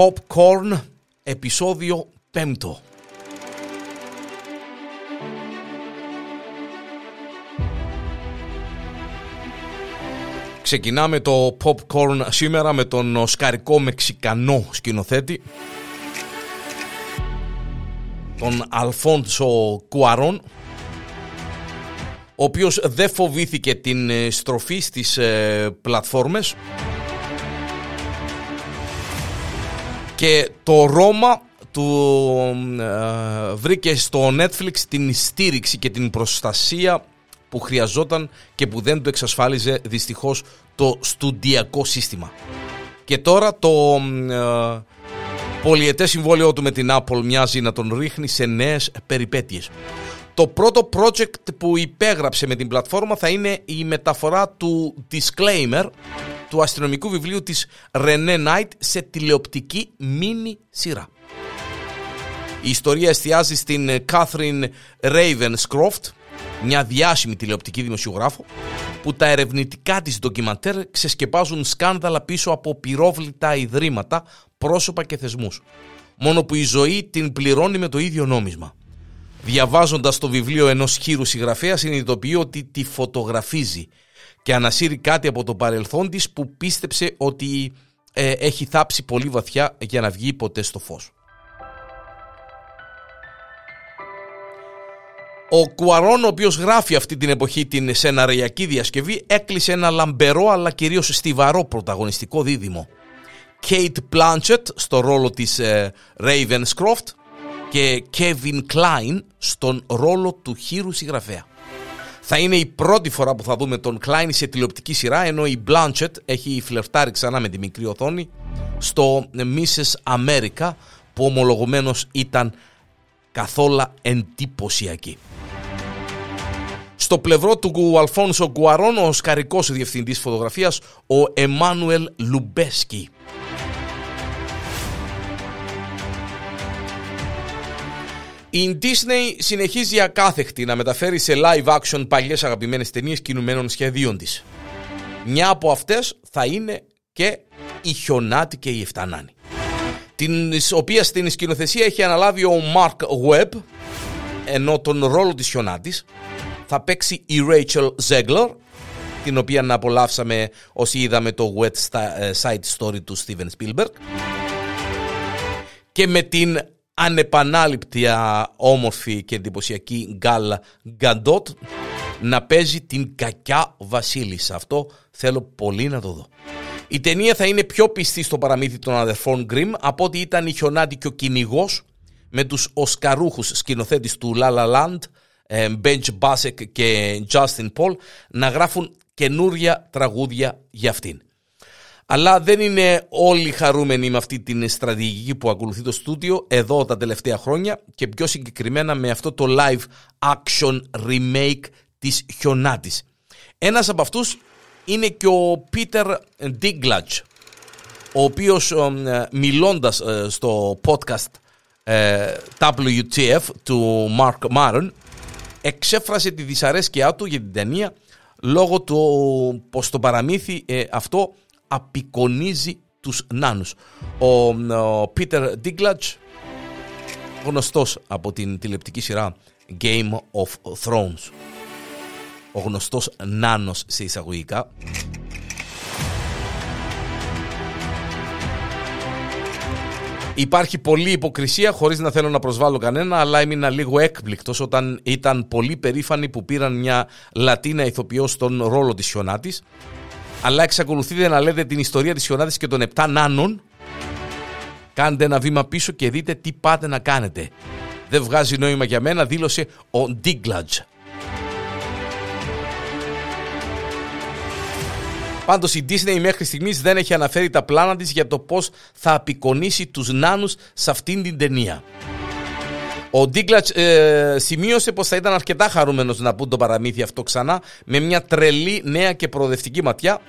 Popcorn επεισόδιο 5. Ξεκινάμε το Popcorn σήμερα με τον οσκαρικό μεξικανό σκηνοθέτη τον Αλφόνσο Κουαρόν ο οποίος δεν φοβήθηκε την ε, στροφή στις ε, πλατφόρμες και το Ρώμα του ε, βρήκε στο Netflix την στήριξη και την προστασία που χρειαζόταν και που δεν του εξασφάλιζε δυστυχώς το στουντιακό σύστημα. Και τώρα το ε, πολιετές συμβόλαιο του με την Apple μοιάζει να τον ρίχνει σε νέες περιπέτειες. Το πρώτο project που υπέγραψε με την πλατφόρμα θα είναι η μεταφορά του Disclaimer του αστυνομικού βιβλίου της René Knight σε τηλεοπτική μίνι σειρά. Η ιστορία εστιάζει στην Catherine Ravenscroft, μια διάσημη τηλεοπτική δημοσιογράφο, που τα ερευνητικά της ντοκιμαντέρ ξεσκεπάζουν σκάνδαλα πίσω από πυρόβλητα ιδρύματα, πρόσωπα και θεσμούς. Μόνο που η ζωή την πληρώνει με το ίδιο νόμισμα. Διαβάζοντας το βιβλίο ενός χείρου συγγραφέα συνειδητοποιεί ότι τη φωτογραφίζει και ανασύρει κάτι από το παρελθόν της που πίστεψε ότι ε, έχει θάψει πολύ βαθιά για να βγει ποτέ στο φως. Ο Κουαρόν, ο οποίος γράφει αυτή την εποχή την σεναριακή διασκευή, έκλεισε ένα λαμπερό αλλά κυρίως στιβαρό πρωταγωνιστικό δίδυμο. Kate Blanchett στο ρόλο της ε, Ravenscroft και Kevin Klein στον ρόλο του χείρου συγγραφέα. Θα είναι η πρώτη φορά που θα δούμε τον Klein σε τηλεοπτική σειρά ενώ η Blanchett έχει φλερτάρει ξανά με τη μικρή οθόνη στο Mrs. America που ομολογουμένως ήταν καθόλου εντυπωσιακή. Στο πλευρό του Αλφόνσο Γκουαρόν, ο σκαρικός διευθυντής φωτογραφίας, ο Εμμάνουελ Λουμπέσκι. Η Disney συνεχίζει ακάθεκτη να μεταφέρει σε live action παλιές αγαπημένες ταινίες κινουμένων σχεδίων της. Μια από αυτές θα είναι και η Χιονάτη και η Εφτανάνη. Την οποίας στην σκηνοθεσία έχει αναλάβει ο Mark Webb, ενώ τον ρόλο της Χιονάτης θα παίξει η Rachel Zegler, την οποία να απολαύσαμε όσοι είδαμε το Wet ε, Side Story του Steven Spielberg. Και με την ανεπανάληπτη όμορφη και εντυπωσιακή Γκάλ Γκαντότ να παίζει την κακιά βασίλισσα. Αυτό θέλω πολύ να το δω. Η ταινία θα είναι πιο πιστή στο παραμύθι των αδερφών Γκριμ από ότι ήταν η Χιονάτη και ο κυνηγός με τους οσκαρούχους σκηνοθέτης του La La Land, Benj Μπάσεκ και Justin Paul να γράφουν καινούρια τραγούδια για αυτήν. Αλλά δεν είναι όλοι χαρούμενοι με αυτή την στρατηγική που ακολουθεί το στούντιο εδώ τα τελευταία χρόνια και πιο συγκεκριμένα με αυτό το live action remake της Χιονάτης. Ένας από αυτούς είναι και ο Peter Dinklage, ο οποίος ε, μιλώντας ε, στο podcast ε, WTF του Mark Maron εξέφρασε τη δυσαρέσκειά του για την ταινία λόγω του πως το παραμύθι αυτό απεικονίζει τους νάνους. Ο, Πίτερ Dinklage, γνωστός από την τηλεπτική σειρά Game of Thrones, ο γνωστός νάνος σε εισαγωγικά, Υπάρχει πολλή υποκρισία χωρίς να θέλω να προσβάλλω κανένα αλλά έμεινα λίγο έκπληκτος όταν ήταν πολύ περήφανοι που πήραν μια Λατίνα ηθοποιό στον ρόλο της Χιονάτης αλλά εξακολουθείτε να λέτε την ιστορία της Χιονάτης και των 7 νάνων κάντε ένα βήμα πίσω και δείτε τι πάτε να κάνετε. Δεν βγάζει νόημα για μένα, δήλωσε ο Ντίγκλατζ. Πάντως η Disney μέχρι στιγμής δεν έχει αναφέρει τα πλάνα της για το πώς θα απεικονίσει τους νάνους σε αυτήν την ταινία. Ο Ντίγκλατς ε, σημείωσε πως θα ήταν αρκετά χαρούμενος να πούν το παραμύθι αυτό ξανά με μια τρελή νέα και προοδευτική ματιά,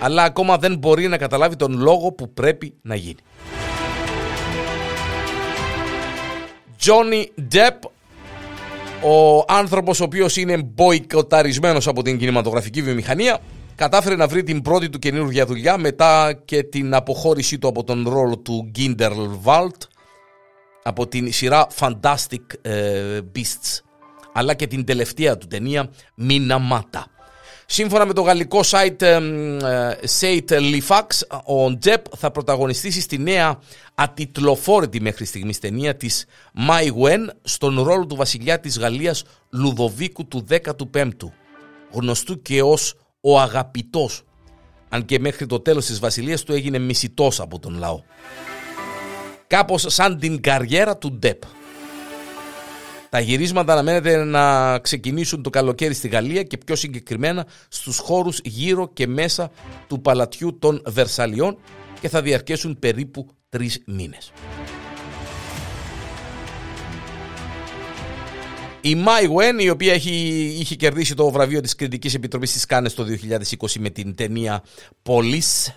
αλλά ακόμα δεν μπορεί να καταλάβει τον λόγο που πρέπει να γίνει. Johnny Depp, ο άνθρωπος ο οποίος είναι μποϊκοταρισμένος από την κινηματογραφική βιομηχανία, κατάφερε να βρει την πρώτη του καινούργια δουλειά μετά και την αποχώρησή του από τον ρόλο του Ginderwald από την σειρά Fantastic ε, Beasts αλλά και την τελευταία του ταινία Minamata. Σύμφωνα με το γαλλικό site ε, Sate Lifax, ο Τζεπ θα πρωταγωνιστήσει στη νέα ατιτλοφόρητη μέχρι στιγμής ταινία της Mai Wen στον ρόλο του βασιλιά της Γαλλίας Λουδοβίκου του 15ου, γνωστού και ως ο αγαπητός, αν και μέχρι το τέλος της βασιλείας του έγινε μισητός από τον λαό. Κάπως σαν την καριέρα του Ντεπ. Τα γυρίσματα αναμένεται να ξεκινήσουν το καλοκαίρι στη Γαλλία και πιο συγκεκριμένα στους χώρους γύρω και μέσα του παλατιού των Βερσαλιών και θα διαρκέσουν περίπου τρεις μήνες. Η Mai Wen, η οποία έχει, είχε κερδίσει το βραβείο της Κριτικής Επιτροπής της Κάνες το 2020 με την ταινία Police,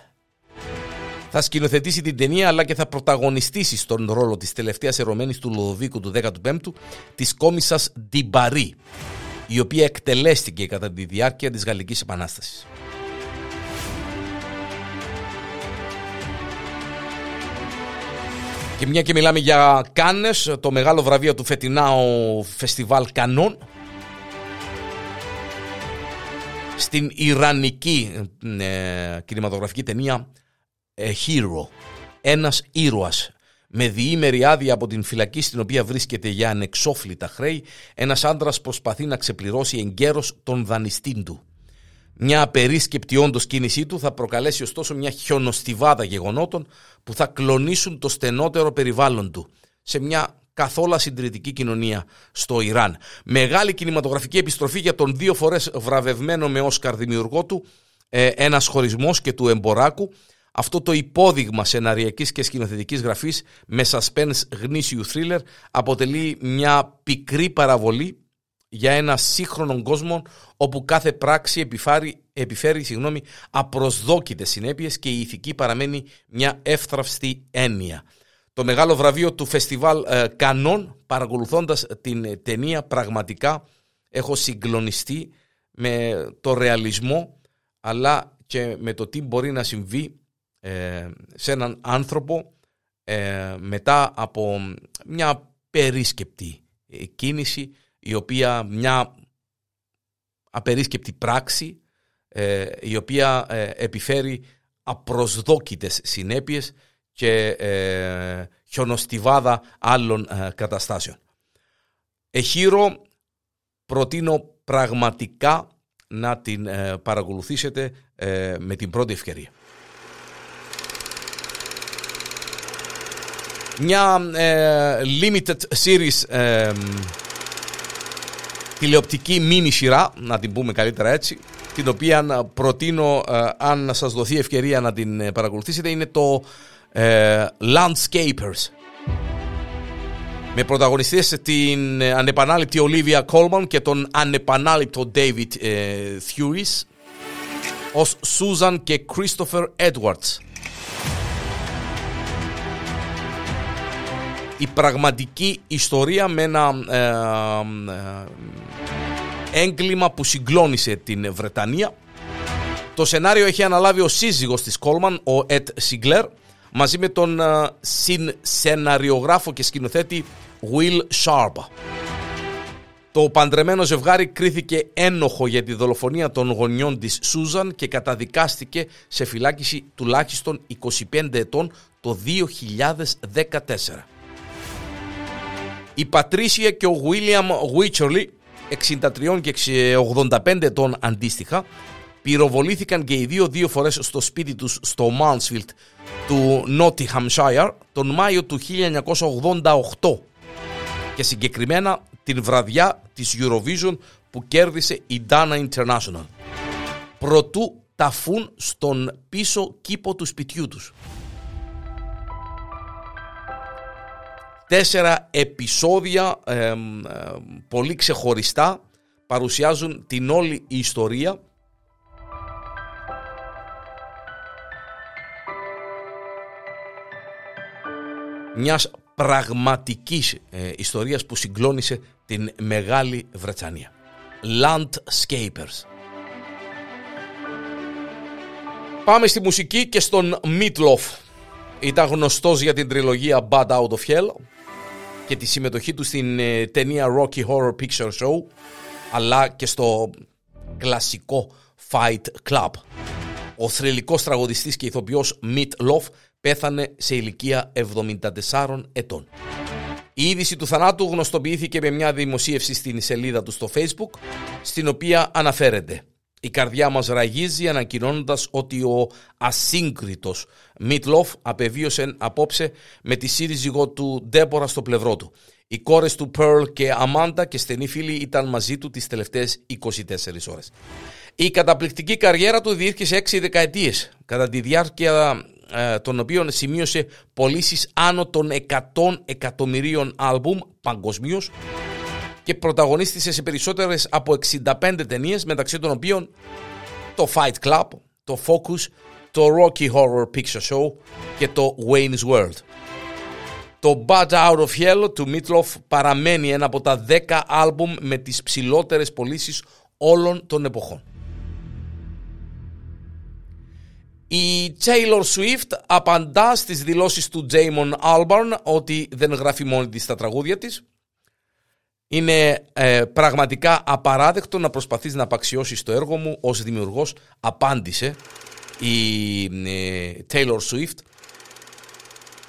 θα σκηνοθετήσει την ταινία αλλά και θα πρωταγωνιστήσει στον ρόλο της τελευταίας ερωμένης του Λοδοβίκου του 15ου της κόμισσας Ντιμπαρή η οποία εκτελέστηκε κατά τη διάρκεια της Γαλλικής Επανάστασης. Και μια και μιλάμε για Κάνες, το μεγάλο βραβείο του φετινά ο Φεστιβάλ Κανών στην Ιρανική ε, κινηματογραφική ταινία A Hero, ένας ήρωας με διήμερη άδεια από την φυλακή στην οποία βρίσκεται για ανεξόφλητα χρέη, ένας άντρας προσπαθεί να ξεπληρώσει εγκαίρως τον δανειστή του. Μια απερίσκεπτη όντως κίνησή του θα προκαλέσει ωστόσο μια χιονοστιβάδα γεγονότων που θα κλονίσουν το στενότερο περιβάλλον του σε μια καθόλου συντηρητική κοινωνία στο Ιράν. Μεγάλη κινηματογραφική επιστροφή για τον δύο φορές βραβευμένο με Όσκαρ δημιουργό του, ε, ένας χωρισμός και του εμποράκου, αυτό το υπόδειγμα σεναριακής και σκηνοθετικής γραφής με suspense γνήσιου thriller αποτελεί μια πικρή παραβολή για ένα σύγχρονο κόσμο όπου κάθε πράξη επιφέρει, επιφέρει συγγνώμη, απροσδόκητες συνέπειες και η ηθική παραμένει μια εύθραυστη έννοια. Το μεγάλο βραβείο του φεστιβάλ ε, Κανών παρακολουθώντας την ταινία πραγματικά έχω συγκλονιστεί με το ρεαλισμό αλλά και με το τι μπορεί να συμβεί ε, σε έναν άνθρωπο ε, μετά από μια περίσκεπτη κίνηση η οποία μια απερίσκεπτη πράξη ε, η οποία ε, επιφέρει απροσδόκητες συνέπειες και ε, χιονοστιβάδα άλλων καταστάσεων. Εχείρο προτείνω πραγματικά να την παρακολουθήσετε με την πρώτη ευκαιρία. Μια limited series τηλεοπτική μίνι σειρά, να την πούμε καλύτερα έτσι, την οποία προτείνω ε, αν σας δοθεί ευκαιρία να την ε, παρακολουθήσετε, είναι το ε, Landscapers. Με πρωταγωνιστές την ανεπανάληπτη Olivia Colman και τον ανεπανάληπτο David ε, Thewis ως Susan και Christopher Edwards. Η πραγματική ιστορία με ένα ε, ε, έγκλημα που συγκλώνησε την Βρετανία. Το σενάριο έχει αναλάβει ο σύζυγος της Κόλμαν, ο Ετ Σιγκλέρ, μαζί με τον ε, συνσεναριογράφο και σκηνοθέτη Will Sharp. Το παντρεμένο ζευγάρι κρίθηκε ένοχο για τη δολοφονία των γονιών της Σούζαν και καταδικάστηκε σε φυλάκιση τουλάχιστον 25 ετών το 2014. Η Πατρίσια και ο Βίλιαμ Βίτσορλι, 63 και 85 ετών αντίστοιχα, πυροβολήθηκαν και οι δύο δύο φορές στο σπίτι τους στο Μάνσφιλτ του Νότιχαμσάιρ τον Μάιο του 1988 και συγκεκριμένα την βραδιά της Eurovision που κέρδισε η Dana International. Προτού ταφούν στον πίσω κήπο του σπιτιού τους. Τέσσερα επεισόδια πολύ ξεχωριστά παρουσιάζουν την όλη ιστορία μιας πραγματικής ε, ιστορίας που συγκλώνησε την Μεγάλη Βρετανία. Landscapers. Πάμε στη μουσική και στον Meatloaf. Ήταν γνωστός για την τριλογία Bad Out of Hell και τη συμμετοχή του στην ε, ταινία Rocky Horror Picture Show αλλά και στο κλασικό Fight Club. Ο θρηλυκός τραγουδιστής και ηθοποιός Meatloaf πέθανε σε ηλικία 74 ετών. Η είδηση του θανάτου γνωστοποιήθηκε με μια δημοσίευση στην σελίδα του στο facebook στην οποία αναφέρεται η καρδιά μας ραγίζει ανακοινώνοντας ότι ο ασύγκριτος Meat Loaf απεβίωσε απόψε με τη σύζυγό του Ντέμπορα στο πλευρό του. Οι κόρες του Pearl και Αμάντα και στενοί φίλοι ήταν μαζί του τις τελευταίες 24 ώρες. Η καταπληκτική καριέρα του διήρκησε 6 δεκαετίες, κατά τη διάρκεια ε, των οποίων σημείωσε πωλήσεις άνω των 100 εκατομμυρίων άλμπουμ παγκοσμίως και πρωταγωνίστησε σε περισσότερες από 65 ταινίες μεταξύ των οποίων το Fight Club, το Focus, το Rocky Horror Picture Show και το Wayne's World. Το Bad Out of Hell του Meatloaf παραμένει ένα από τα 10 άλμπουμ με τις ψηλότερες πωλήσεις όλων των εποχών. Η Taylor Swift απαντά στις δηλώσεις του Damon Albarn ότι δεν γράφει μόνη της τα τραγούδια της είναι ε, πραγματικά απαράδεκτο να προσπαθείς να απαξιώσεις το έργο μου ως δημιουργός, απάντησε η ε, Taylor Swift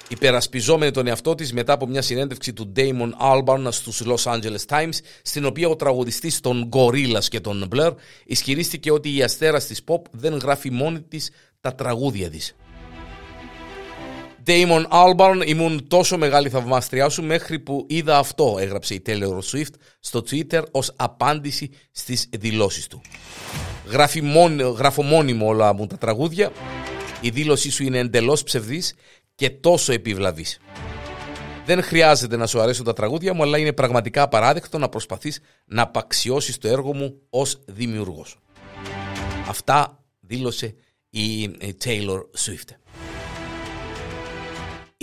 υπερασπιζόμενη τον εαυτό της μετά από μια συνέντευξη του Damon Albarn στους Los Angeles Times στην οποία ο τραγουδιστής των Gorillaz και των Blur ισχυρίστηκε ότι η αστέρας της pop δεν γράφει μόνη της τα τραγούδια της. Damon Albarn, ήμουν τόσο μεγάλη θαυμάστριά σου μέχρι που είδα αυτό, έγραψε η Taylor Swift στο Twitter ως απάντηση στις δηλώσεις του. γράφω μόνιμο όλα μου τα τραγούδια, η δήλωσή σου είναι εντελώς ψευδής και τόσο επιβλαβής. Δεν χρειάζεται να σου αρέσουν τα τραγούδια μου, αλλά είναι πραγματικά απαράδεκτο να προσπαθείς να απαξιώσεις το έργο μου ως δημιουργός. Αυτά δήλωσε η Taylor Swift.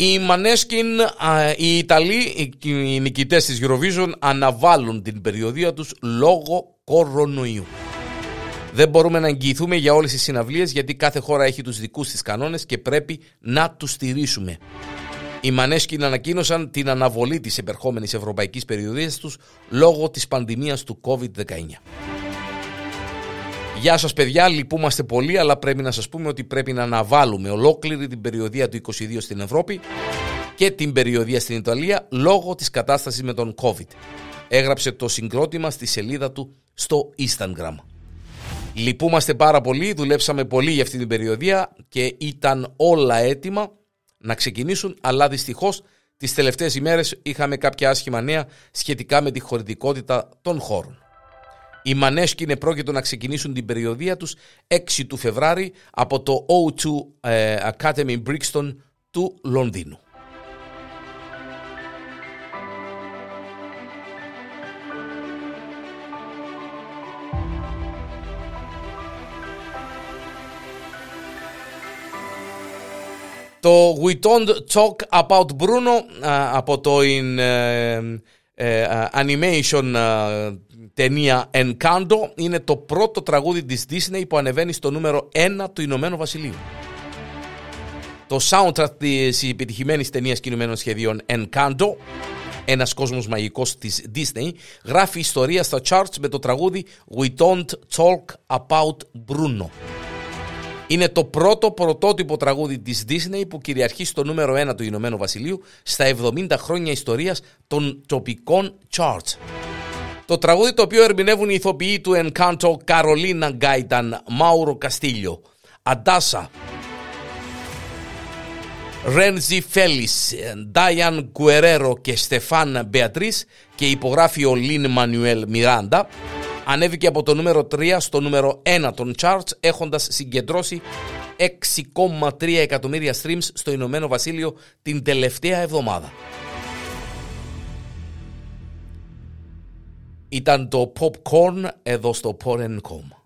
Οι Μανέσκιν, οι Ιταλοί, οι νικητές της Eurovision αναβάλουν την περιοδία τους λόγω κορονοϊού. Δεν μπορούμε να εγγυηθούμε για όλες τις συναυλίες γιατί κάθε χώρα έχει τους δικούς της κανόνες και πρέπει να τους στηρίσουμε. Οι Μανέσκιν ανακοίνωσαν την αναβολή της επερχόμενης ευρωπαϊκής περιοδίας τους λόγω της πανδημίας του COVID-19. Γεια σας παιδιά, λυπούμαστε πολύ αλλά πρέπει να σας πούμε ότι πρέπει να αναβάλουμε ολόκληρη την περιοδία του 22 στην Ευρώπη και την περιοδία στην Ιταλία λόγω της κατάστασης με τον COVID. Έγραψε το συγκρότημα στη σελίδα του στο Instagram. Λυπούμαστε πάρα πολύ, δουλέψαμε πολύ για αυτή την περιοδία και ήταν όλα έτοιμα να ξεκινήσουν αλλά δυστυχώς τις τελευταίες ημέρες είχαμε κάποια άσχημα νέα σχετικά με τη χωρητικότητα των χώρων. Οι Μανέσκι είναι πρόκειτο να ξεκινήσουν την περιοδία τους 6 του Φεβράρι από το O2 ε, Academy Brixton του Λονδίνου. Το We Don't Talk About Bruno από το in, ε, animation ταινία Encanto είναι το πρώτο τραγούδι της Disney που ανεβαίνει στο νούμερο 1 του Ηνωμένου Βασιλείου. Το soundtrack της επιτυχημένης ταινίας κινουμένων σχεδίων Encanto ένας κόσμος μαγικός της Disney γράφει ιστορία στα charts με το τραγούδι We Don't Talk About Bruno. Είναι το πρώτο πρωτότυπο τραγούδι της Disney που κυριαρχεί στο νούμερο 1 του Ηνωμένου Βασιλείου στα 70 χρόνια ιστορίας των τοπικών charts. Το τραγούδι το οποίο ερμηνεύουν οι ηθοποιοί του Encanto Καρολίνα Γκάιταν, Μάουρο Καστίλιο, Αντάσα, Ρένζι Φέλης, Ντάιαν Γκουερέρο και Στεφάν Μπεατρίς και υπογράφει ο Λίν Μανιουέλ Μιράντα ανέβηκε από το νούμερο 3 στο νούμερο 1 των charts έχοντας συγκεντρώσει 6,3 εκατομμύρια streams στο Ηνωμένο Βασίλειο την τελευταία εβδομάδα. Ήταν το Popcorn εδώ στο Porn.com.